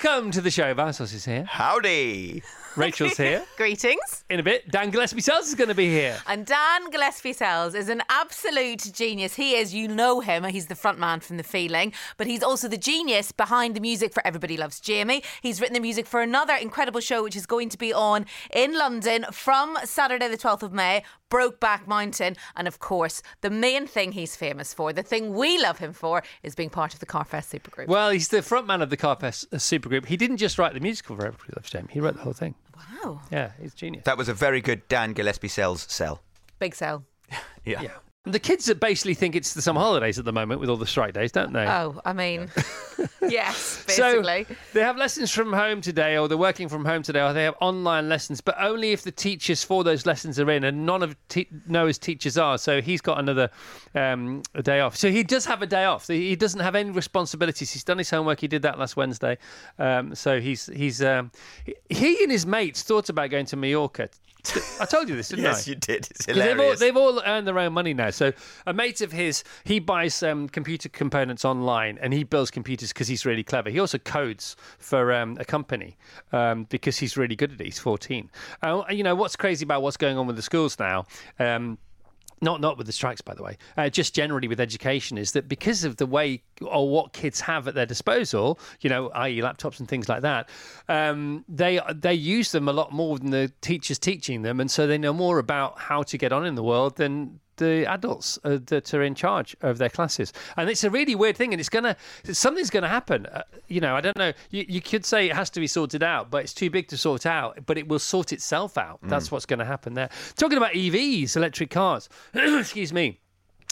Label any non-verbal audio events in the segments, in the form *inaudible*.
Welcome to the show. Vassos is here. Howdy. Rachel's *laughs* here. Greetings. In a bit, Dan Gillespie Sells is going to be here. And Dan Gillespie Sells is an absolute genius. He is, you know him, he's the front man from The Feeling, but he's also the genius behind the music for Everybody Loves Jamie. He's written the music for another incredible show which is going to be on in London from Saturday, the 12th of May, Brokeback Mountain. And of course, the main thing he's famous for, the thing we love him for, is being part of the Carfest supergroup. Well, he's the frontman of the Carfest uh, supergroup. He didn't just write the musical for Everybody Loves Jamie, he wrote the whole thing. wow. Yeah, he's genius. That was a very good Dan Gillespie sells sell. Big sell. *laughs* Yeah. yeah. The kids that basically think it's the summer holidays at the moment with all the strike days, don't they? Oh, I mean, *laughs* yes, *laughs* So they have lessons from home today, or they're working from home today, or they have online lessons, but only if the teachers for those lessons are in, and none of te- Noah's teachers are. So he's got another um, a day off. So he does have a day off. He doesn't have any responsibilities. He's done his homework. He did that last Wednesday. Um, so he's he's um, he and his mates thought about going to Mallorca. I told you this, didn't *laughs* I? Yes, you did. It's 'Cause They've all, they've all earned their own money now. So a mate of his, he buys um, computer components online and he builds computers because he's really clever. He also codes for um, a company um, because he's really good at it. He's 14. Uh, you know, what's crazy about what's going on with the schools now? Um, not not with the strikes, by the way. Uh, just generally with education, is that because of the way or what kids have at their disposal, you know, i.e., laptops and things like that, um, they they use them a lot more than the teachers teaching them, and so they know more about how to get on in the world than the adults uh, that are in charge of their classes. And it's a really weird thing, and it's gonna something's gonna happen. Uh, you know, I don't know. You, you could say it has to be sorted out, but it's too big to sort out. But it will sort itself out. That's what's going to happen there. Talking about EVs, electric cars. *clears throat* Excuse me.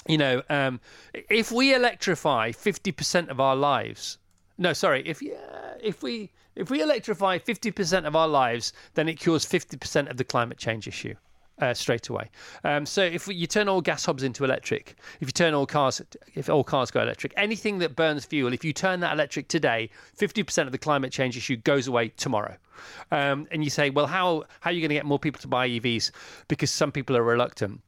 You know, um, if we electrify fifty percent of our lives, no, sorry, if yeah, if we if we electrify fifty percent of our lives, then it cures fifty percent of the climate change issue uh, straight away. Um, so if you turn all gas hobs into electric, if you turn all cars, if all cars go electric, anything that burns fuel, if you turn that electric today, 50% of the climate change issue goes away tomorrow. Um, and you say, well, how, how are you going to get more people to buy EVs? Because some people are reluctant.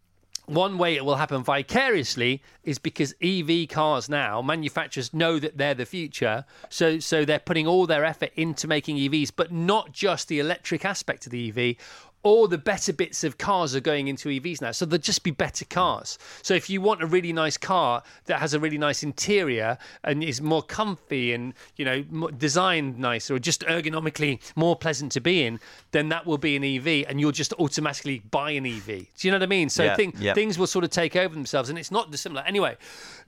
One way it will happen vicariously is because EV cars now manufacturers know that they're the future, so so they're putting all their effort into making EVs, but not just the electric aspect of the EV. All the better bits of cars are going into EVs now, so there'll just be better cars. So if you want a really nice car that has a really nice interior and is more comfy and you know designed nicer or just ergonomically more pleasant to be in, then that will be an EV, and you'll just automatically buy an EV. Do you know what I mean? So Yeah, thing, yeah. things will sort of take over themselves, and it's not dissimilar. Anyway,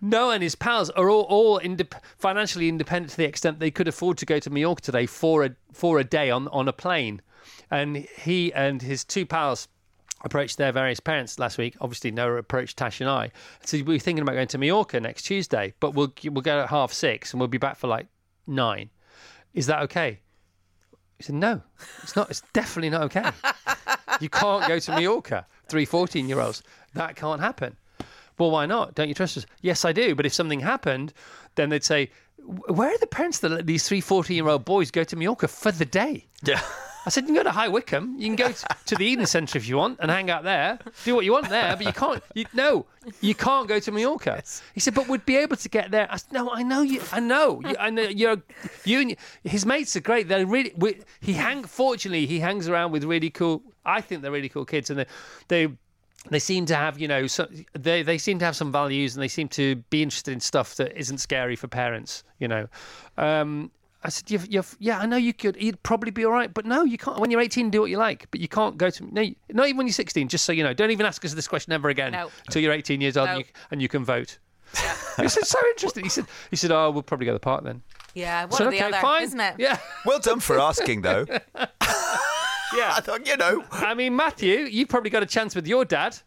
Noah and his pals are all, all indep- financially independent to the extent they could afford to go to Mallorca today for a for a day on on a plane, and he and his two pals. Approached their various parents last week. Obviously, Noah approached Tash and I. So we're thinking about going to Mallorca next Tuesday, but we'll we'll go at half six and we'll be back for like nine. Is that okay? He said, No, it's not. It's definitely not okay. You can't go to Mallorca. Three 14 year olds. That can't happen. Well, why not? Don't you trust us? Yes, I do. But if something happened, then they'd say, Where are the parents that let these three 14 year old boys go to Mallorca for the day? Yeah. I said, You can go to High Wycombe. You can go to the Eden Centre if you want and hang out there. Do what you want there, but you can't. You, no, you can't go to Mallorca. He said, But we'd be able to get there. I said, No, I know you. I know. You, I know you're. You and his mates are great. They're really. We, he hang. Fortunately, he hangs around with really cool. I think they're really cool kids, and they. they they seem to have, you know, so they they seem to have some values, and they seem to be interested in stuff that isn't scary for parents. You know, um, I said, you've, you've, yeah, I know you could. You'd probably be all right, but no, you can't. When you're 18, do what you like, but you can't go to. No, not even when you're 16. Just so you know, don't even ask us this question ever again No. until you're 18 years old No. and, you, and you can vote. he said, so interesting. He said, he said, oh, we'll probably go to the park then. Yeah, one I said, or the okay, other, fine. isn't it? Yeah, Well done for asking, though. *laughs* yeah. *laughs* I thought, you know. I mean, Matthew, you've probably got a chance with your dad. *laughs*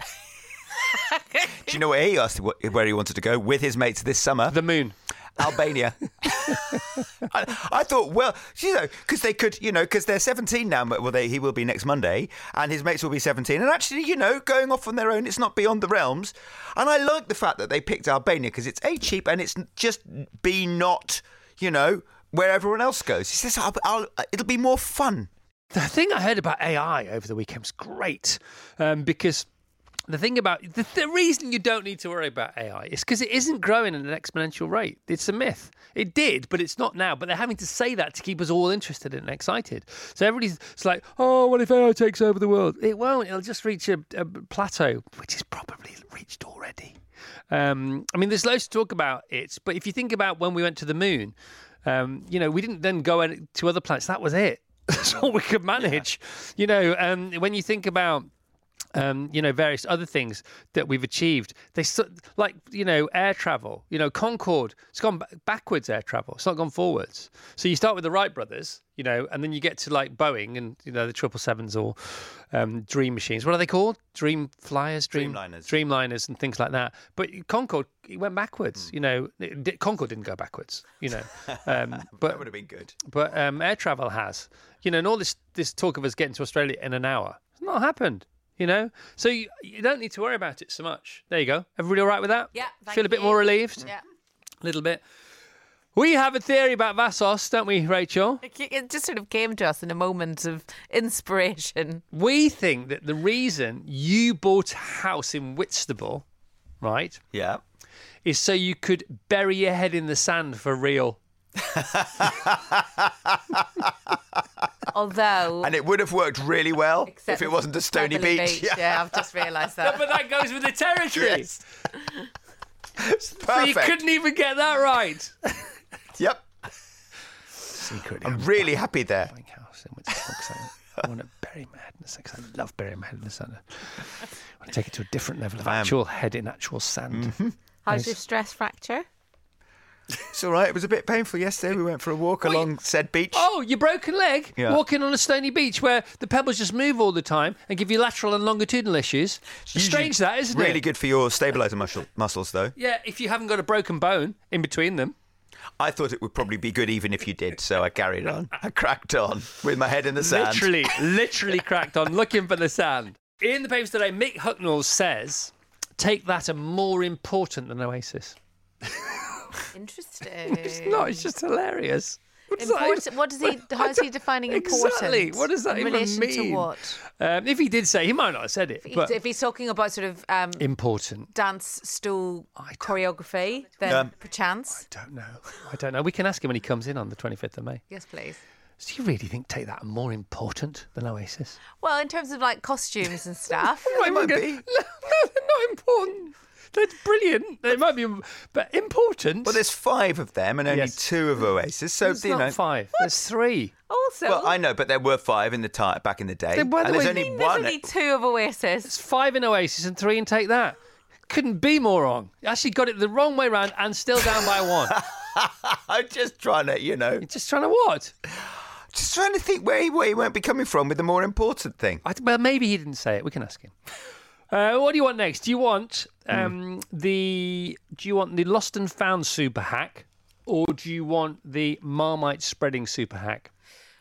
Do you know where he asked where he wanted to go with his mates this summer? The moon. Albania. *laughs* I, I thought, well, you know, because they could, you know, because they're 17 now. Well, they, he will be next Monday, and his mates will be 17. And actually, you know, going off on their own, it's not beyond the realms. And I like the fact that they picked Albania because it's A, cheap, and it's just B, not, you know, where everyone else goes. He says, I'll, I'll, it'll be more fun. The thing I heard about AI over the weekend was great um, because the thing about the, the reason you don't need to worry about AI is because it isn't growing at an exponential rate. It's a myth. It did, but it's not now. But they're having to say that to keep us all interested and excited. So everybody's it's like, oh, what if AI takes over the world? It won't. It'll just reach a, a plateau, which is probably reached already. Um, I mean, there's loads to talk about it, but if you think about when we went to the moon, um, you know, we didn't then go to other planets. That was it. *laughs* That's all we could manage. You know, um, when you think about um, you know, various other things that we've achieved. They like you know air travel. You know, Concorde. It's gone backwards. Air travel. It's not gone forwards. So you start with the Wright brothers, you know, and then you get to like Boeing and you know the triple sevens or um, Dream machines. What are they called? Dream flyers, Dream Dreamliners. Dreamliners, and things like that. But Concorde, it went backwards. Hmm. You know, it, di- Concorde didn't go backwards. You know, *laughs* um, but That would have been good. but um, air travel has. You know, and all this this talk of us getting to Australia in an hour, it's not happened. You know, so you, you don't need to worry about it so much. There you go. Everybody all right with that? Yeah, thank Feel a bit you. more relieved. Yeah. A little bit. We have a theory about Vassos, don't we, Rachel? It just sort of came to us in a moment of inspiration. We think that the reason you bought a house in Whitstable, right, Yeah. is so you could bury your head in the sand for real. Although, And it would have worked really well except if it wasn't a stony Pebbley beach. Yeah. I've just realised that. *laughs* But that goes with the territory. Yes. *laughs* So you Perfect. couldn't even get that right. Yep. Secretly, I'm really happy there. buying house in Whitstable because I, I want to bury my head in the sand. 'cause I love burying my head in the sand. I want to take it to a different level of I actual head in actual sand. Mm-hmm. How's your stress fracture? It's all right. It was a bit painful yesterday. We went for a walk along said beach. Oh, your broken leg Yeah. walking on a stony beach where the pebbles just move all the time and give you lateral and longitudinal issues. Strange that, isn't really it? good for your stabilizer muscle, muscles, though. Yeah, if you haven't got a broken bone in between them. I thought it would probably be good even if you did, so I carried on. I cracked on with my head in the sand. Literally, *laughs* literally cracked on looking for the sand. In the papers today, Mick Hucknall says, Take That are more important than Oasis. Interesting. It's not, it's just hilarious. What does that Important. even- What does he? *laughs* How's he defining important? Exactly. What does that in even relation mean? to what? Um, if he did say, he might not have said it, If but he's- if he's talking about sort of um, important. dance stool choreography, then Um, perchance. I don't know. I don't know. We can ask him when he comes in on the 25th of May. Yes, please. Do you really think Take That are more important than Oasis? Well, in terms of like costumes and *laughs* stuff. It might be. No, no, they're not important. They're brilliant. It might be, but important. Well, there's five of them and only Yes. two of Oasis, so There's you not know. five. There's three. Also, Well, I know, but there were five in the ti back in the day, Then by the and there's way- only there's one. only two of Oasis. It's five in Oasis and three in Take That. Couldn't be more wrong. Actually got it the wrong way round and still down by one. *laughs* I'm just trying to, you know, You're just trying to what? just trying to think where he, where he won't be coming from with the more important thing. I, well, maybe he didn't say it. We can ask him. Uh, what do you want next? Do you want um, the do you want the lost and found super hack, or do you want the Marmite spreading super hack?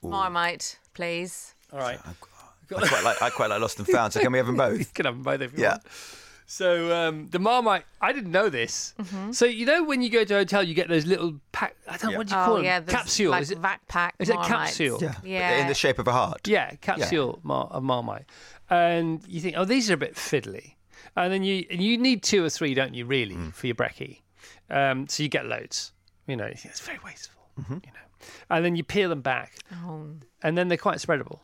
Marmite, please. All right, I *laughs* quite like, I quite like Lost and Found. So can we have them *laughs* you both? can have them both if you Yeah. want. So um, the Marmite, I didn't know this. Mm-hmm. So you know when you go to a hotel, you get those little pack. I don't know what do you call Oh them? yeah, there's capsule. Like is it? vac pack. is it capsule? Yeah. Yeah. In the shape of a heart. Yeah, capsule Mar- of Marmite, and you think, oh, these are a bit fiddly, and then you and you need two or three, don't you? Really, Mm. for your brekkie, um, so you get loads. You know, it's very wasteful. Mm-hmm. You know, and then you peel them back, Oh. and then they're quite spreadable.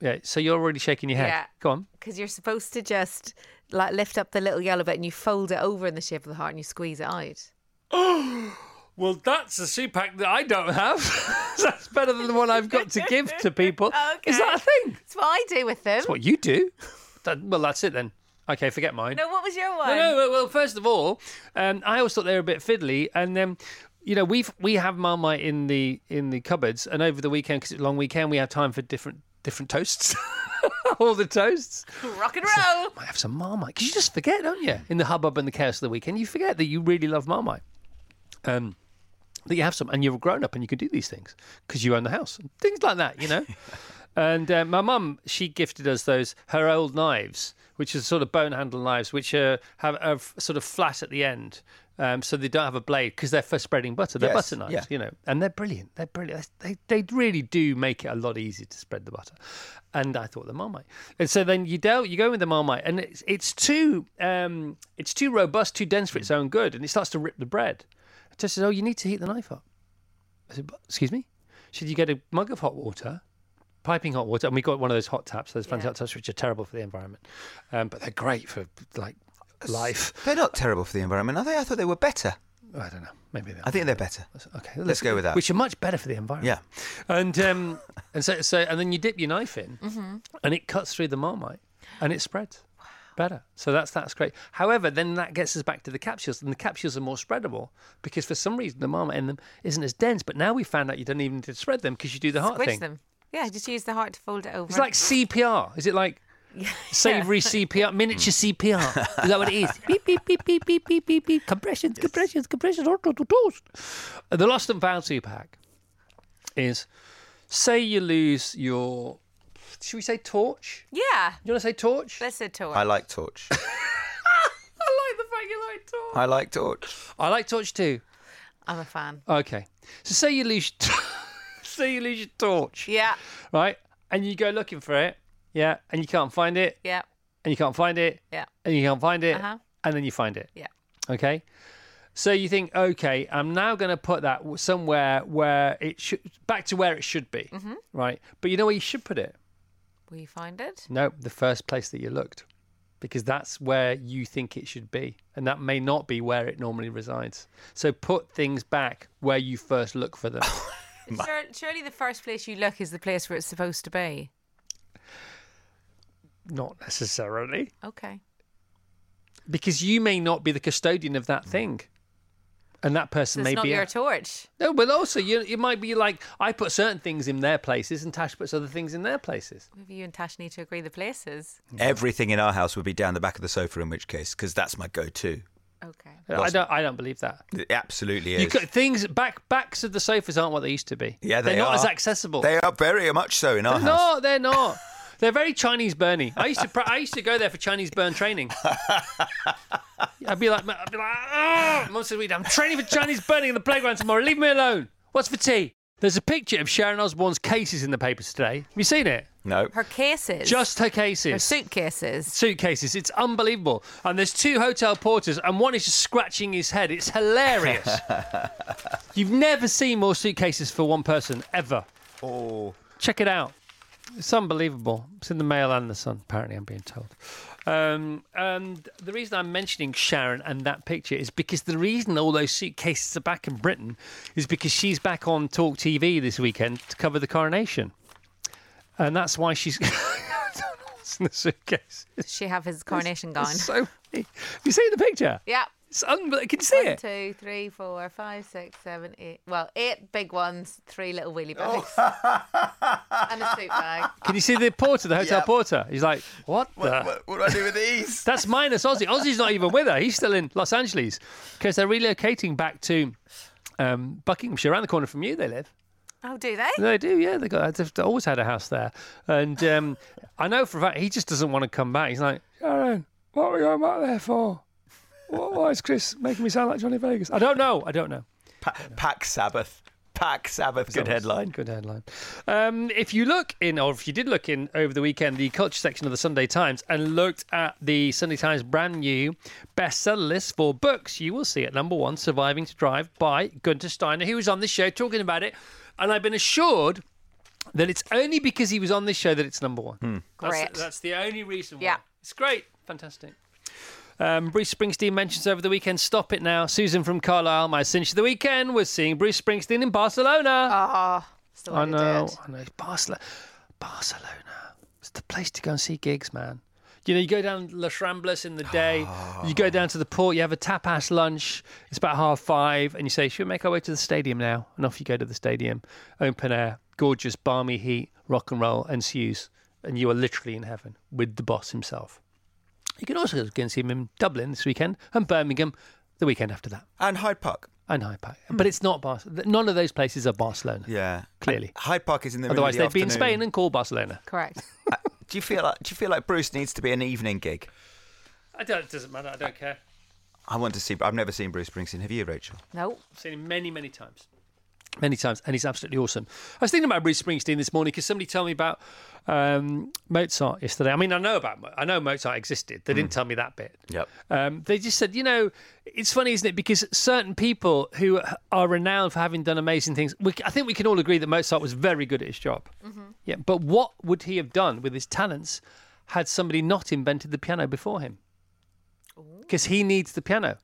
Yeah, so you're already shaking your head. Yeah. Go on. Because you're supposed to just like lift up the little yellow bit and you fold it over in the shape of the heart and you squeeze it out. *gasps* *gasps* Well, that's a soup pack that I don't have. *laughs* that's better than the one I've got to give to people. Is that a thing? That's what I do with them. That's what you do. That, well, that's it then. Okay, forget mine. No, what was your one? No, no, well, first of all, um, I always thought they were a bit fiddly, and um, you know, we've we have Marmite in the in the cupboards, and over the weekend because it's a long weekend, we have time for different different toasts, *laughs* all the toasts. Rock and roll. Might have some Marmite because you just forget, don't you? In the hubbub and the chaos of the weekend, you forget that you really love Marmite. Um, that you have some, and you're a grown up and you can do these things because you own the house, things like that, you know. *laughs* and uh, my mum, she gifted us those her old knives, which are sort of bone handle knives, which are have are sort of flat at the end. Um, so they don't have a blade because they're for spreading butter. They're Yes, butter knives, yeah. you know, and they're brilliant. They're brilliant. They they really do make it a lot easier to spread the butter. And I thought the Marmite. And so then you del- you go with the Marmite, and it's it's too um, it's too robust, too dense for its own good, and it starts to rip the bread. Just says, "Oh, you need to heat the knife up." I said, "Excuse me." Should you get a mug of hot water, piping hot water, and we got one of those hot taps, those fancy Yeah. hot taps, which are terrible for the environment, um, but they're great for like life. They're not terrible for the environment, are they? I thought they were better. I don't know. Maybe they are. I think they're better. Okay, Let's go with that. Which are much better for the environment. Yeah. and um, and so so and then you dip your knife in, Mm-hmm. and it cuts through the marmite, and it spreads better. So that's that's great. However, then that gets us back to the capsules, and the capsules are more spreadable because for some reason the marmite in them isn't as dense. But now we found out you don't even need to spread them because you do the heart Squish thing. them. Yeah, just use the heart to fold it over. It's like CPR. Is it like *laughs* savoury CPR, miniature mm. CPR? Is that what it is? *laughs* beep, beep, beep, beep, beep, beep, beep, beep. Compressions, compressions, compressions. to- to- toast. The lost and found two pack is say you lose your. Should we say torch? yeah. You want to say torch? Let's say torch. I like torch. *laughs* I like the fact you like torch. I like torch. I like torch too. I'm a fan. Okay. So say you lose. *laughs* say you lose your torch, Yeah. right? And you go looking for it, yeah, and you can't find it, Yeah. and you can't find it, Yeah. and you can't find it, Uh-huh. and then you find it. Yeah. Okay. So you think, okay, I'm now going to put that somewhere where it should, back to where it should be, Mm-hmm. right? But you know where you should put it? Will you find it? No, the first place that you looked, because that's where you think it should be, and that may not be where it normally resides. So put things back where you first look for them. *laughs* Sure, surely the first place you look is the place where it's supposed to be. not necessarily, Okay. because you may not be the custodian of that thing. And that person it's may not be your a- torch. No, but also you it might be like I put certain things in their places and Tash puts other things in their places. Maybe you and Tash need to agree the places. Everything in our house would be down the back of the sofa, in which case, because that's my go-to. Okay. I don't I don't believe that. It absolutely is. You got things back backs of the sofas aren't what they used to be. yeah, they're they not are. as accessible. They are very much so in our They're house. not. They're not. *laughs* They're very Chinese burny. I used to pra- I used to go there for Chinese burn training. *laughs* I'd be like, I'd be like, oh! Mum said, I'm training for Chinese burning in the playground tomorrow. Leave me alone. What's for tea? There's a picture of Sharon Osbourne's cases in the papers today. Have you seen it? No. Her cases. Just her her cases. suitcases. suitcases. It's unbelievable. And there's two hotel porters, and one is just scratching his head. It's hilarious. *laughs* You've never seen more suitcases for one person ever. Oh. Check it out. It's unbelievable. It's in the Mail and the Sun. Apparently, I'm being told. Um, and the reason I'm mentioning Sharon and that picture is because the reason all those suitcases are back in Britain is because she's back on Talk TV this weekend to cover the coronation, and that's why she's. *laughs* In the suitcase? Does she have his coronation gown? So funny. You see the picture? Yeah. It's unbelievable. Can you see One, it? two, three, four, five, six, seven, eight. Well, eight big ones, three little wheelie Oh. bags, *laughs* and a suit bag. Can you see the porter, the hotel Yep. porter? He's like, what the? What, what do I do with these? *laughs* That's minus Ozzy. Ozzy's not even with her. He's still in Los Angeles because they're relocating back to um, Buckinghamshire, around the corner from you. They live. Oh, do they? They do, yeah. They got. They've always had a house there, and um, I know for a fact he just doesn't want to come back. He's like, Sharon, what are we going back there for? What, why is Chris making me sound like Johnny Vegas? I don't know. I don't know. Pa- Pack Sabbath. Pack Sabbath. Good headline. Good headline. Um, if you look in, or if you did look in over the weekend, the culture section of the Sunday Times and looked at the Sunday Times brand new bestseller list for books, you will see at number one, Surviving to Drive by Gunter Steiner, who was on this show talking about it. And I've been assured that it's only because he was on this show that it's number one. That's, Great. that's the only reason why. Yeah. It's great. Fantastic. Um, Bruce Springsteen mentions over the weekend, Stop It Now. Susan from Carlisle, my cinch of the weekend was seeing Bruce Springsteen in Barcelona. Oh, the way I know, do it. I know. Barcelona, Barcelona. It's the place to go and see gigs, man. You know, you go down La Ramblas in the day, you go down to the port, you have a tapas lunch. It's about half five, and you say, "Should we make our way to the stadium now?" And off you go to the stadium, open air, gorgeous, balmy heat, rock and roll ensues, and you are literally in heaven with the boss himself. You can also go and see him in Dublin this weekend and Birmingham the weekend after that. And Hyde Park. and Hyde Park. Hmm. But it's not Bar- None of those places are Barcelona. Yeah, Clearly. Hyde Park is in the middle Otherwise, of the they'd be in. Spain and call Barcelona. Correct. *laughs* Uh, do you feel like Do you feel like Bruce needs to be an evening gig? I don't, it doesn't matter. I don't care. I want to see. I've never seen Bruce Springsteen. Have you, Rachel? No. I've seen him many, many times. Many times, and he's absolutely awesome. I was thinking about Bruce Springsteen this morning because somebody told me about um, Mozart yesterday. I mean, I know about Mo- I know Mozart existed. They didn't tell me that bit. Yep. Um, they just said, you know, it's funny, isn't it? Because certain people who are renowned for having done amazing things, we, I think we can all agree that Mozart was very good at his job. Yeah, but what would he have done with his talents had somebody not invented the piano before him? Because he needs the piano.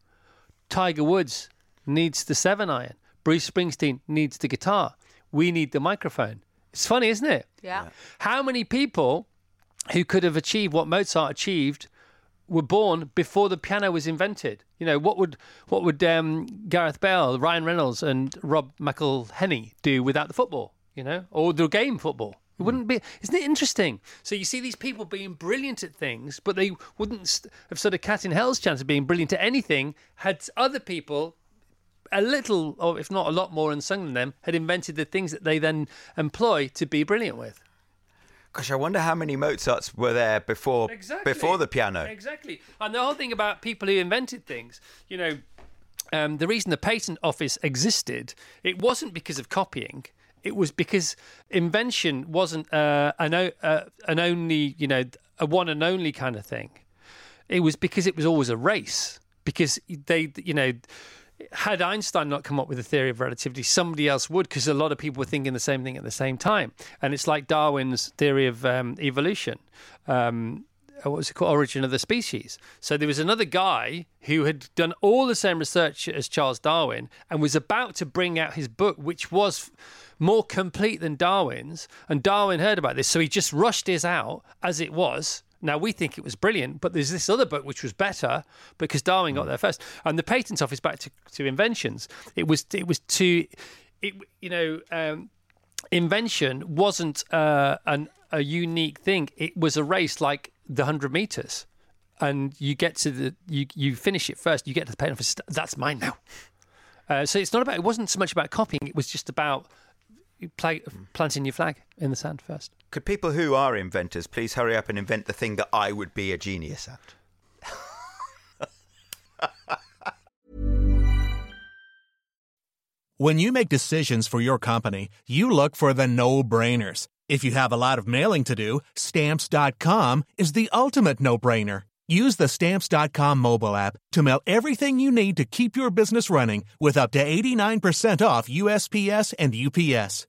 Tiger Woods needs the seven iron. Bruce Springsteen needs the guitar. We need the microphone. It's funny, isn't it? Yeah. How many people who could have achieved what Mozart achieved were born before the piano was invented? You know, what would what would um, Gareth Bale, Ryan Reynolds, and Rob McElhenney do without the football? You know, or the game football? It wouldn't be. Isn't it interesting? So you see these people being brilliant at things, but they wouldn't st- have sort of cat in hell's chance of being brilliant at anything had other people a little, or if not a lot more unsung than them, had invented the things that they then employ to be brilliant with. Gosh, I wonder how many Mozarts were there before before the piano. Exactly. And the whole thing about people who invented things, you know, um, the reason the patent office existed, it wasn't because of copying. It was because invention wasn't uh, an, o- uh, an only, you know, a one and only kind of thing. It was because it was always a race. Because they, you know, had Einstein not come up with the theory of relativity, somebody else would, because a lot of people were thinking the same thing at the same time. And it's like Darwin's theory of um, evolution. Um, what was it called? Origin of the species. So there was another guy who had done all the same research as Charles Darwin and was about to bring out his book, which was more complete than Darwin's. And Darwin heard about this, so he just rushed his out as it was. Now we think it was brilliant, but there's this other book which was better because Darwin got there first. And the patent office back to, to inventions. It was it was to, it you know. Um, invention wasn't uh, an, a unique thing. It was a race like the hundred meters, and you get to the you you finish it first. You get to the patent office. That's mine now. Uh, so it's not about. It wasn't so much about copying. It was just about pla- planting your flag in the sand first. Could people who are inventors please hurry up and invent the thing that I would be a genius at? *laughs* When you make decisions for your company, you look for the no brainers. If you have a lot of mailing to do, stamps.com is the ultimate no brainer. Use the stamps.com mobile app to mail everything you need to keep your business running with up to 89% off USPS and UPS.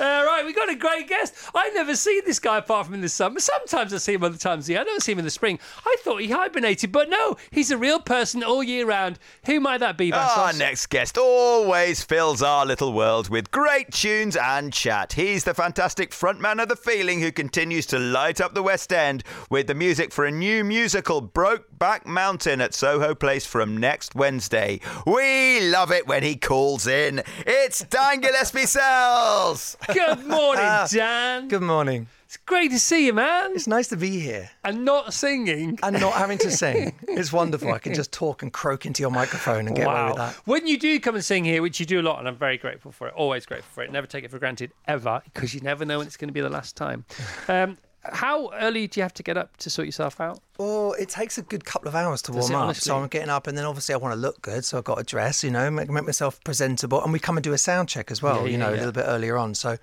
All right, we got a great guest. I never see this guy apart from in the summer. Sometimes I see him other times. Yeah, I don't see him in the spring. I thought he hibernated, but no, he's a real person all year round. Who might that be, Our next guest always fills our little world with great tunes and chat. He's the fantastic frontman of The Feeling who continues to light up the West End with the music for a new musical, Brokeback Mountain, at Soho Place from next Wednesday. We love it when he calls in. It's Dan Gillespie Sells. Good *laughs* morning, Dan. Good morning. It's great to see you, man. It's nice to be here And not singing. and not having to sing. *laughs* It's wonderful. I can just talk and croak into your microphone and get away with that. When you do come and sing here, which you do a lot, and I'm very grateful for it, always grateful for it, never take it for granted ever, because you never know when it's going to be the last time. *laughs* Um, how early do you have to get up to sort yourself out? Well, it takes a good couple of hours to Does warm up. honestly? So I'm getting up, and then obviously I want to look good. So I've got to dress, you know, make, make myself presentable. And we come and do a sound check as well, Yeah, you yeah, know, yeah. a little bit earlier on. So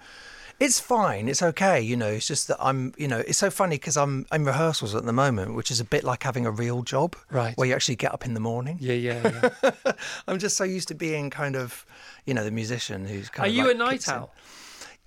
it's fine. It's okay. You know, it's just that I'm, you know, it's so funny because I'm in rehearsals at the moment, which is a bit like having a real job. Right. Where you actually get up in the morning. Yeah, yeah, *laughs* yeah. I'm just so used to being kind of, you know, the musician who's kind Are of. Are you like a night owl?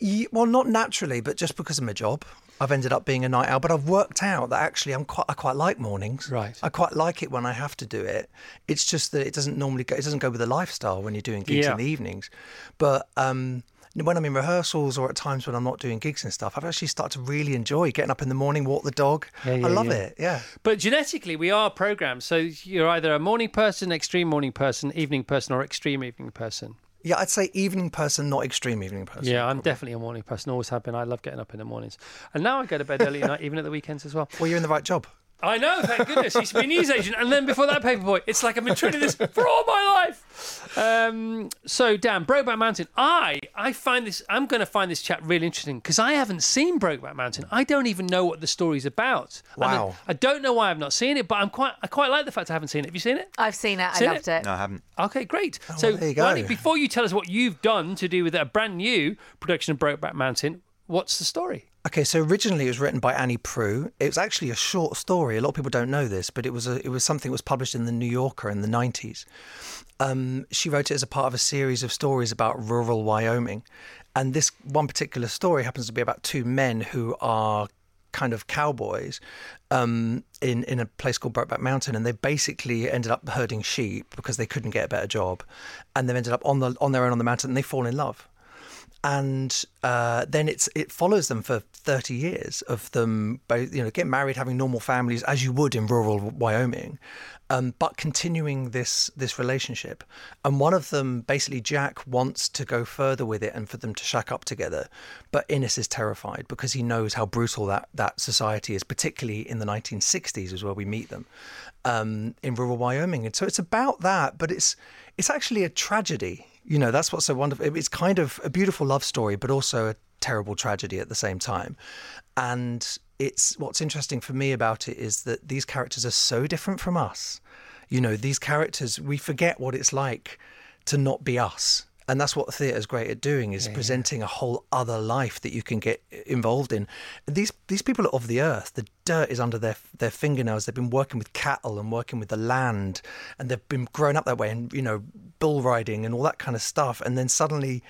Ye- well, not naturally, but just because of my job, I've ended up being a night owl. But I've worked out that actually I'm quite I quite like mornings. Right. I quite like it when I have to do it. It's just that it doesn't normally go. It doesn't go with the lifestyle when you're doing gigs Yeah. in the evenings. But um, when I'm in rehearsals or at times when I'm not doing gigs and stuff, I've actually started to really enjoy getting up in the morning, walk the dog. Yeah, yeah, I love yeah. it. Yeah. But genetically, we are programmed. So you're either a morning person, extreme morning person, evening person, or extreme evening person. Yeah, I'd say evening person, not extreme evening person. Yeah, I'm definitely a morning person. Always have been. I love getting up in the mornings, and now I go to bed early at night, *laughs* even at the weekends as well. Well, you're in the right job. I know, thank goodness. He used to be a news agent, and then before that, Paperboy. It's like I've been training this for all my life. Um, so, Dan, Brokeback Mountain. I I find this. I'm going to find this chat really interesting because I haven't seen Brokeback Mountain. I don't even know what the story's about. And I- Wow. I, don't know why I've not seen it, but I'm quite. I quite like the fact I haven't seen it. Have you seen it? I've seen it. I loved it. No, I haven't. Okay, great. so, Oh, well, there you why go. don't- before you tell us what you've done to do with a brand new production of Brokeback Mountain, what's the story? Okay, so originally it was written by Annie Proulx. It was actually a short story. A lot of people don't know this, but it was a, it was something that was published in the New Yorker in the nineties. Um, she wrote it as a part of a series of stories about rural Wyoming, and this one particular story happens to be about two men who are kind of cowboys um, in in a place called Brokeback Mountain, and they basically ended up herding sheep because they couldn't get a better job, and they've ended up on the on their own on the mountain, and they fall in love and uh, then it's it follows them for 30 years of them both you know get married having normal families as you would in rural Wyoming um, but continuing this this relationship. And one of them basically Jack wants to go further with it and for them to shack up together but Ennis is terrified because he knows how brutal that that society is particularly in the 1960s is where we meet them um, in rural Wyoming. And so it's about that but it's it's actually a tragedy you know that's what's so wonderful it's kind of a beautiful love story but also a terrible tragedy at the same time. And it's what's interesting for me about it is that these characters are so different from us. You know these characters we forget what it's like to not be us and that's what theatre's great at doing is presenting a whole other life that you can get involved in. These these people are of the earth. The dirt is under their their fingernails. They've been working with cattle and working with the land and they've been grown up that way and you know bull riding and all that kind of stuff. And then suddenly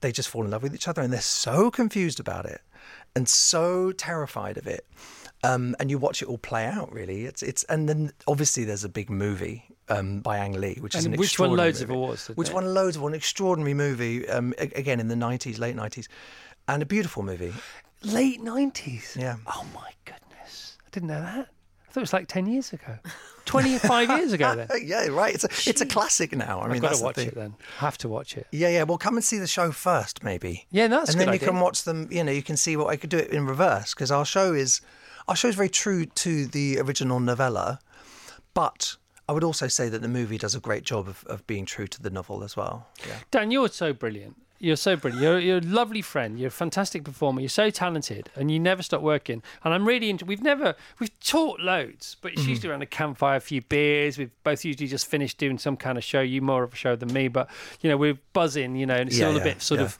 they just fall in love with each other and they're so confused about it and so terrified of it. Um, and you watch it all play out really. It's it's and then obviously there's a big movie um, by Ang Lee which is an which won loads of awards, which won loads of an extraordinary movie um, again in the 90s late 90s and a beautiful movie Late 90s. Yeah. Oh my goodness. I didn't know that. I thought it was like 10 years ago. 25 years ago then. *laughs* Yeah right it's a, it's a classic now I mean I've got that's to watch thing. it then. Have to watch it. Yeah, yeah. Well, come and see the show first, maybe. Yeah, that's and then you idea. can watch them. You know, you can see what I could do it in reverse because our show is our show is very true to the original novella, but I would also say that the movie does a great job of, of being true to the novel as well. Yeah. Dan, you're so brilliant. You're so brilliant. You're, you're a lovely friend. You're a fantastic performer. You're so talented, and you never stop working. And I'm really into. We've never we've taught loads, but it's mm-hmm. usually around a campfire, a few beers. We've both usually just finished doing some kind of show. You more of a show than me, but you know we're buzzing. You know, and it's Yeah, all a bit sort yeah. of.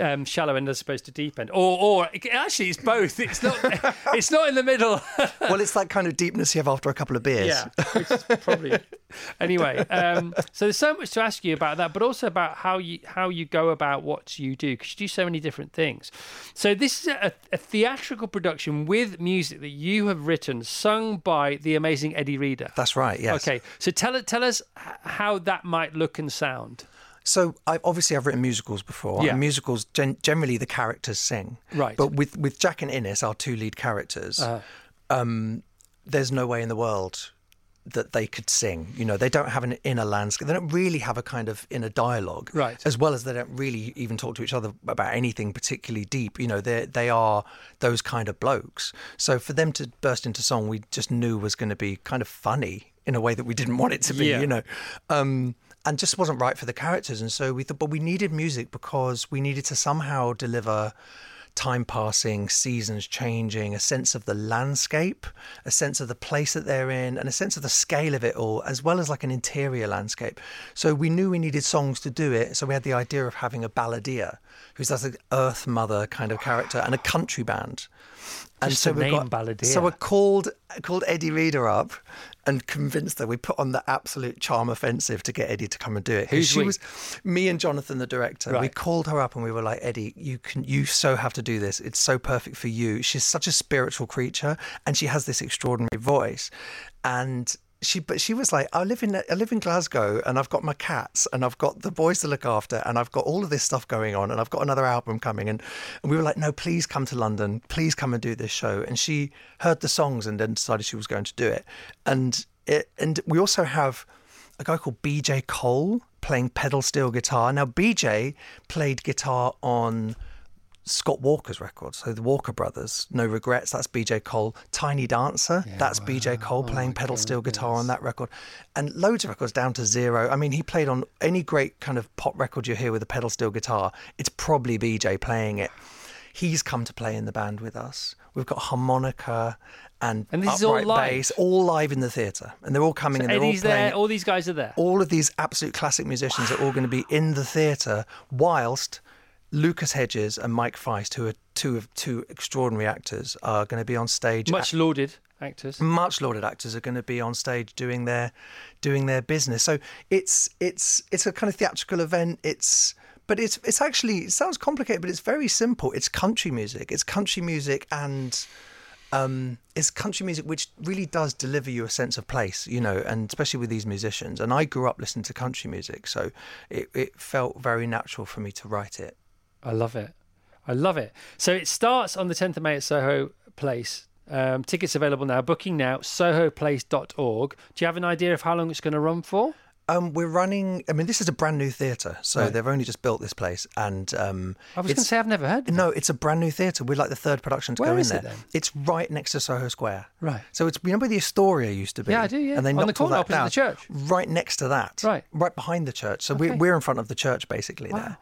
Um, shallow end as opposed to deep end, or or actually it's both. It's not. *laughs* it's not in the middle. *laughs* well, it's that kind of deepness you have after a couple of beers. Yeah, which is probably *laughs* anyway. Um, so there's so much to ask you about that, but also about how you how you go about what you do because you do so many different things. So this is a, a theatrical production with music that you have written, sung by the amazing Eddie Reader. That's right. Yes. Okay, so tell tell us how that might look and sound. So I obviously I've written musicals before. Yeah. And musicals gen- generally the characters sing. Right. But with with Jack and Ennis, our two lead characters, Uh-huh. um, there's no way in the world that they could sing. You know, they don't have an inner landscape. They don't really have a kind of inner dialogue. Right. As well as they don't really even talk to each other about anything particularly deep. You know, they they are those kind of blokes. So for them to burst into song, we just knew was going to be kind of funny in a way that we didn't want it to be. Yeah. You know. Um, and just wasn't right for the characters. And so we thought, but we needed music because we needed to somehow deliver time passing, seasons changing, a sense of the landscape, a sense of the place that they're in, and a sense of the scale of it all, as well as like an interior landscape. So we knew we needed songs to do it. So we had the idea of having a balladeer, who's that's an earth mother kind of character, and a country band. And Just so we got, Balladeer. So we called called Eddie Reader up and convinced her. We put on the absolute charm offensive to get Eddie to come and do it. Who's she we? was me and Jonathan, the director. We called her up and we were like, Eddie, you can you so have to do this. It's so perfect for you. She's such a spiritual creature and she has this extraordinary voice. And she but she was like, I live in I live in Glasgow and I've got my cats and I've got the boys to look after and I've got all of this stuff going on and I've got another album coming and, and we were like, No, please come to London. Please come and do this show. And she heard the songs and then decided she was going to do it. And it and we also have a guy called BJ Cole playing pedal steel guitar. Now BJ played guitar on Scott Walker's record. so the Walker Brothers, No Regrets, that's BJ Cole. Tiny Dancer, that's BJ Cole oh playing pedal steel guitar on that record. And loads of records down to zero. I mean, he played on any great kind of pop record you hear with a pedal steel guitar, it's probably BJ playing it. He's come to play in the band with us. We've got harmonica and, And this is all upright live? bass, all live in the theatre. And they're all coming and they're all playing there. All these guys are there. all of these absolute classic musicians are all going to be in the theatre whilst Lucas Hedges and Mike Faist, who are two of two extraordinary actors, are going to be on stage. Much lauded actors. much lauded actors are going to be on stage doing their doing their business. So it's it's it's a kind of theatrical event. It's but it's it's actually it sounds complicated, but it's very simple. It's country music. It's country music and um, it's country music which really does deliver you a sense of place, you know, and especially with these musicians. And I grew up listening to country music, so it, it felt very natural for me to write it. I love it. I love it. So it starts on the 10th of May at Soho Place. Um, tickets available now. Booking now. SohoPlace.org. Do you have an idea of how long it's going to run for? Um, we're running. I mean, this is a brand new theatre, so Right. they've only just built this place, and um, I was going to say I've never heard. Of No, it. it's a brand new theatre. We're like the third production to Where go in it there. then? It's right next to Soho Square. Right. So it's you know where the Astoria used to be. Yeah, I do, yeah. And they On the corner that opposite down. the church. Right next to that. Right. Right behind the church. So we're we're in front of the church basically there,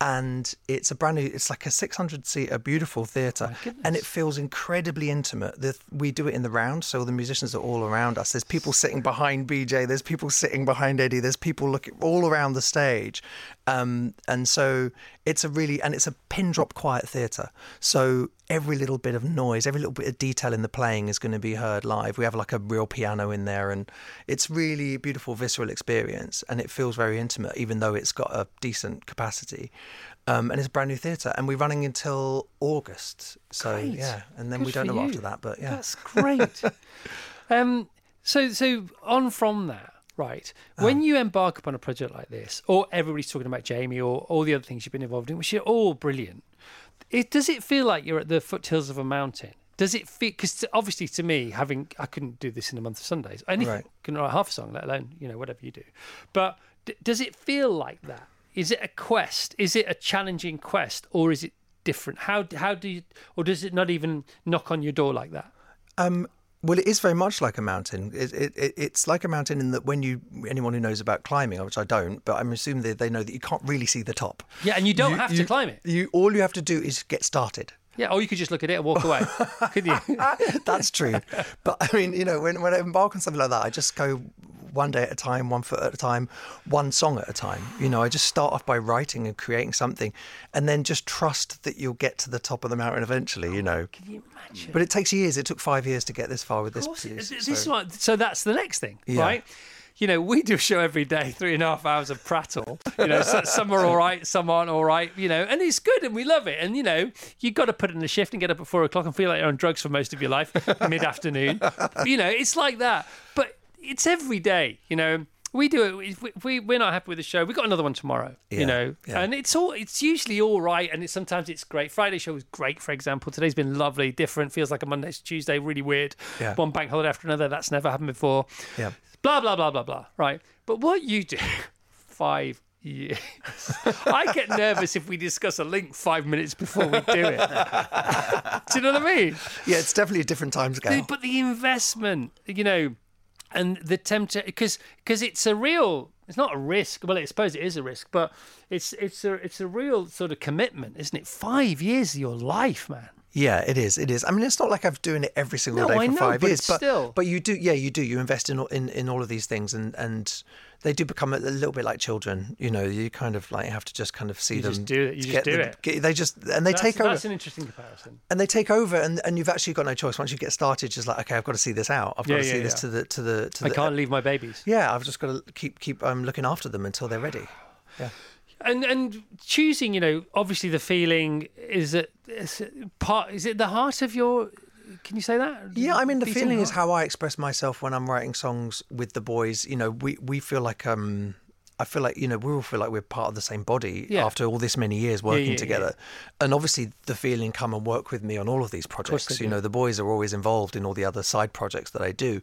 and it's a brand new. It's like a 600 seat a beautiful theatre, and it feels incredibly intimate. The, we do it in the round, so the musicians are all around us. There's people sitting behind BJ. There's people sitting behind Eddie. There's people looking all around the stage, um, and so it's a really and it's a pin drop quiet theatre. So every little bit of noise, every little bit of detail in the playing is going to be heard live. We have like a real piano in there, and it's really a beautiful visceral experience, and it feels very intimate, even though it's got a decent capacity. Um, and it's a brand new theatre, and we're running until August. So Great. yeah, and then Good we don't know you. after that, but yeah. That's great. *laughs* um, so, so on from that, right? Uh-huh. When you embark upon a project like this, or everybody's talking about Jamie, or all the other things you've been involved in, which are all brilliant, it does it feel like you're at the foothills of a mountain? Does it feel? Because obviously, to me, having I couldn't do this in a month of Sundays. Anything Right. can write half a song, let alone you know whatever you do. But d- does it feel like that? Is it a quest? Is it a challenging quest, or is it different? How how do you, or does it not even knock on your door like that? Um, well, it is very much like a mountain. It, it, it, it's like a mountain in that when you, anyone who knows about climbing, which I don't, but I'm assuming they, they know that you can't really see the top. Yeah, and you don't have to climb it. You all you have to do is get started. Yeah, or you could just look at it and walk away, could you? *laughs* That's true. but I mean, you know, when, when I embark on something like that, I just go one day at a time, one foot at a time, one song at a time. You know, I just start off by writing and creating something and then just trust that you'll get to the top of the mountain eventually, you know. Can you imagine? But it takes years. It took five years to get this far with this piece. this so- what, so that's the next thing, Yeah. right? You know, we do a show every day, three and a half hours of prattle. You know, some are all right, some aren't all right. You know, and it's good, and we love it. And you know, you've got to put in a shift and get up at four o'clock and feel like you're on drugs for most of your life, *laughs* mid afternoon. You know, it's like that. But it's every day. You know, we do it. If we, if we we're not happy with the show. We've got another one tomorrow. Yeah, You know, yeah. and it's all. It's usually all right, and it's sometimes it's great. Friday show was great, for example. Today's been lovely, different. Feels like a Monday to Tuesday, really weird. Yeah. One bank holiday after another. That's never happened before. Yeah. Blah blah blah blah blah. Right. But what you do, *laughs* five years. *laughs* I get nervous if we discuss a link five minutes before we do it. *laughs* do you know what I mean? Yeah, it's definitely a different time scale. But the investment, you know, and the tempter because because it's a real. It's not a risk. Well, I suppose it is a risk, but it's it's a it's a real sort of commitment, isn't it? Five years of your life, man. Yeah, it is. It is. I mean, it's not like I'm doing it every single No, day for I know, five but years, but still- but you do. Yeah, you do. You invest in all- in in all of these things, and and they do become a, little bit like children. You know, you kind of like have to just kind of see You them. just do it. You just get do it. get- they just and they That's, take that's over. an interesting comparison. and they take over, and, and you've actually got no choice. Once you get started, just like okay, I've got to see this out. I've got Yeah, to see yeah, this yeah. to the to the to I the. can't leave my babies. Yeah, I've just got to keep keep um, looking after them until they're ready. And and choosing you know obviously the feeling is it is it part is it the heart of your can you say that Yeah, I mean the Beating feeling is how I express myself when I'm writing songs with the boys. You know, we we feel like um I feel like you know we all feel like we're part of the same body Yeah. after all this many years working yeah, yeah. together, and obviously the feeling come and work with me on all of these projects. they You know the boys are always involved in all the other side projects that I do,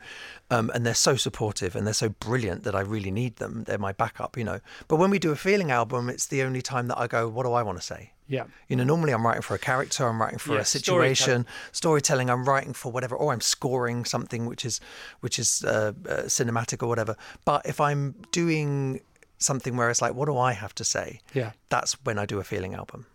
um, and they're so supportive and they're so brilliant that I really need them. They're my backup, you know. But when we do a feeling album, it's the only time that I go, what do I want to say? Yeah. You know, normally I'm writing for a character, I'm writing for Yeah, a situation, storytelling. I'm writing for whatever, or I'm scoring something which is which is uh, uh, cinematic or whatever. But if I'm doing something where it's like, what do I have to say? Yeah. that's when I do a feeling album.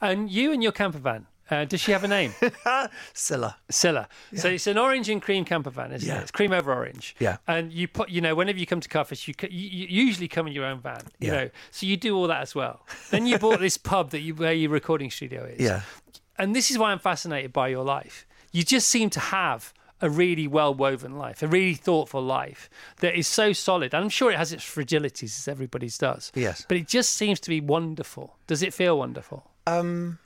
And you and your camper van, uh, does she have a name? *laughs* Scylla. Scylla. So it's an orange and cream camper van, isn't Yeah. it? It's cream over orange. Yeah. And you put, you know, whenever you come to Carfest, you, you, you usually come in your own van. You Yeah. know, so you do all that as well. Then you bought this pub that you where your recording studio is. Yeah, And this is why I'm fascinated by your life. You just seem to have a really well woven life, a really thoughtful life that is so solid. And I'm sure it has its fragilities, as everybody's does. Yes. But it just seems to be wonderful. Does it feel wonderful? Um,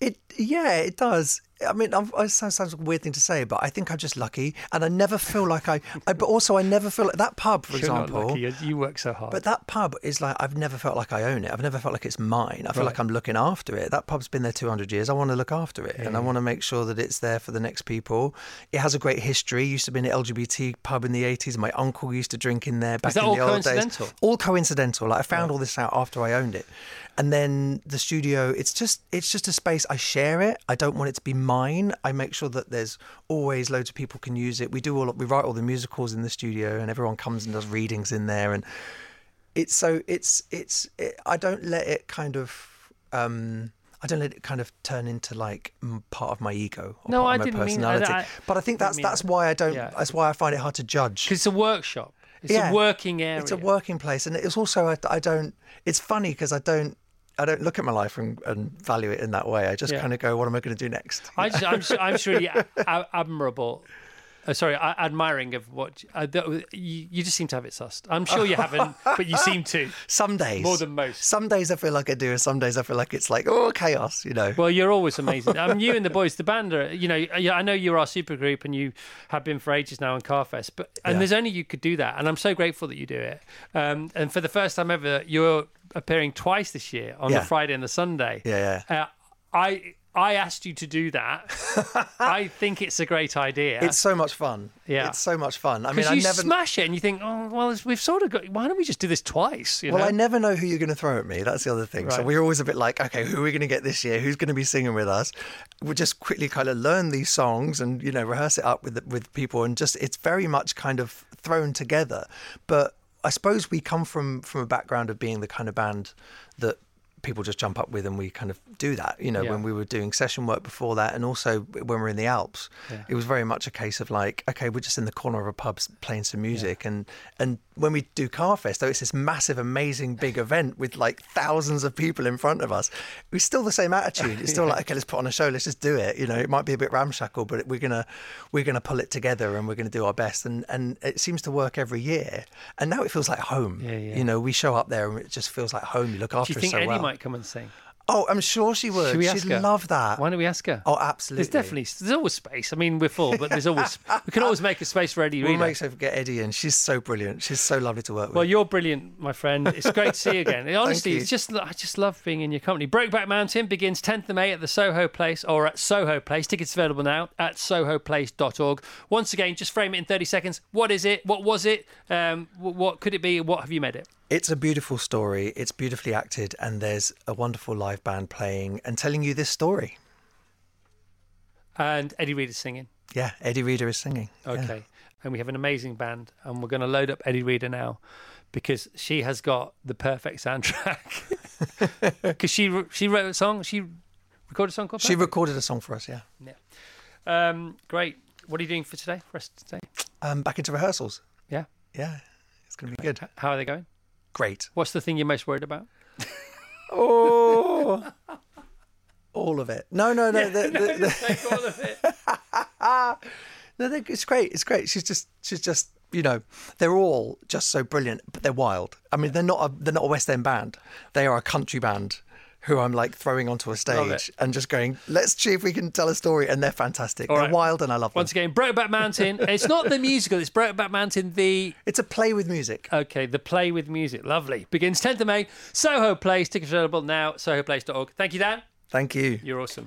it yeah, it does. I mean, I'm, it sounds, a weird thing to say, but I think I'm just lucky, and I never feel like I. I but also, I never feel like that pub, for You're not example. lucky. You, work so hard. But that pub is like I've never felt like I own it. I've never felt like it's mine. I feel like I'm looking after it. That pub's been there 200 years. I want to look after it, and I want to make sure that it's there for the next people. It has a great history. It used to be an LGBT pub in the 80s. My uncle used to drink in there back that in the old days. coincidental? All coincidental. Like I found all this out after I owned it, and then the studio. It's just it's just a space. I share it. I don't want it to be mine. I make sure that there's always loads of people can use it. We do all we write all the musicals in the studio, and everyone comes and does readings in there, and it's so it's it's it, I don't let it kind of um I don't let it kind of turn into like part of my ego or No, part I of my didn't mean- I- personality. I- but I think that's that's that. why I don't. Yeah. That's why I find it hard to judge. Because it's a workshop. It's Yeah. a working area. It's a working place, and it's also I, I don't. It's funny because I don't. I don't look at my life and, and value it in that way. I just Yeah. kind of go, "What am I going to do next?" I just, I'm, I'm just really *laughs* a- admirable. Uh, sorry, a- admiring of what uh, that, you, you just seem to have it sussed. I'm sure you haven't, but you seem to. *laughs* Some days, More than most. Some days I feel like I do, and some days I feel like it's like oh chaos. You know. Well, you're always amazing. Mean, you and the boys, the band are, you know, I know you're our super group and you have been for ages now in Carfest, but and Yeah. there's only you could do that, and I'm so grateful that you do it. Um, and for the first time ever, you're appearing twice this year on Yeah. the Friday and the Sunday. Yeah, Uh, I I asked you to do that. *laughs* I think it's a great idea. It's so much fun. Yeah. It's so much fun. I mean, because I you never. smash it and you think, oh well, we've sort of got. Why don't we just do this twice? You Well, know? I never know who you're going to throw at me. That's the other thing. So we're always a bit like, okay, who are we going to get this year? Who's going to be singing with us? We just quickly kind of learn these songs and you know rehearse it up with with people, and just it's very much kind of thrown together. But I suppose we come from from a background of being the kind of band that people just jump up with and we kind of do that you know Yeah. when we were doing session work before that and also when we're in the alps it was very much a case of like okay we're just in the corner of a pub playing some music and and when we do carfest though it's this massive amazing big *laughs* event with like thousands of people in front of us it's still the same attitude. It's still *laughs* like okay let's put on a show let's just do it you know it might be a bit ramshackle but we're gonna we're gonna pull it together and we're gonna do our best and and it seems to work every year. And now it feels like home Yeah, yeah. you know we show up there and it just feels like home you look after us so well might come and sing? Oh, I'm sure she would. Should we She'd her? love that. Why don't we ask her? Oh, absolutely. There's definitely there's always space. I mean, we're full, but there's always we can always make a space for Eddie We'll make sure to get Eddie in. She's so brilliant. She's so lovely to work with. Well, you're brilliant, my friend. It's great to see you again. *laughs* Honestly, you. it's just I just love being in your company. Brokeback Mountain begins 10th of May at the Soho Place or at Soho Place. Tickets available now at sohoplace.org. Once again, just frame it in 30 seconds. What is it? What was it? Um, what could it be? What have you made it? It's a beautiful story. It's beautifully acted, and there's a wonderful live band playing and telling you this story. And Eddie Reader's singing. Yeah, Eddie Reader is singing. Yeah. Okay. And we have an amazing band, and we're going to load up Eddie Reader now because she has got the perfect soundtrack. *laughs* *laughs* Because she she wrote a song, she recorded a song called She Perfect? recorded a song for us. Yeah. Um, great. What are you doing for today? For us today? Um, back into rehearsals. Yeah. Yeah, it's going to be good. How are they going? Great. What's the thing you're most worried about? Oh, *laughs* all of it. No, no, no. the- the- the- No, *laughs* it's great. It's great. She's just, she's just, you know, they're all just so brilliant, but they're wild. I mean, they're not a, they're not a West End band. They are a country band who I'm like throwing onto a stage and just going, let's see if we can tell a story. And they're fantastic. All they're right. wild and I love them. Once again, Brokeback Mountain. *laughs* it's not the musical, it's Brokeback Mountain, the. It's a play with music. Okay, the play with music. Lovely. Begins 10th of May. Soho Place. Tickets available now. SohoPlace.org. Thank you, Dan. Thank you. You're awesome.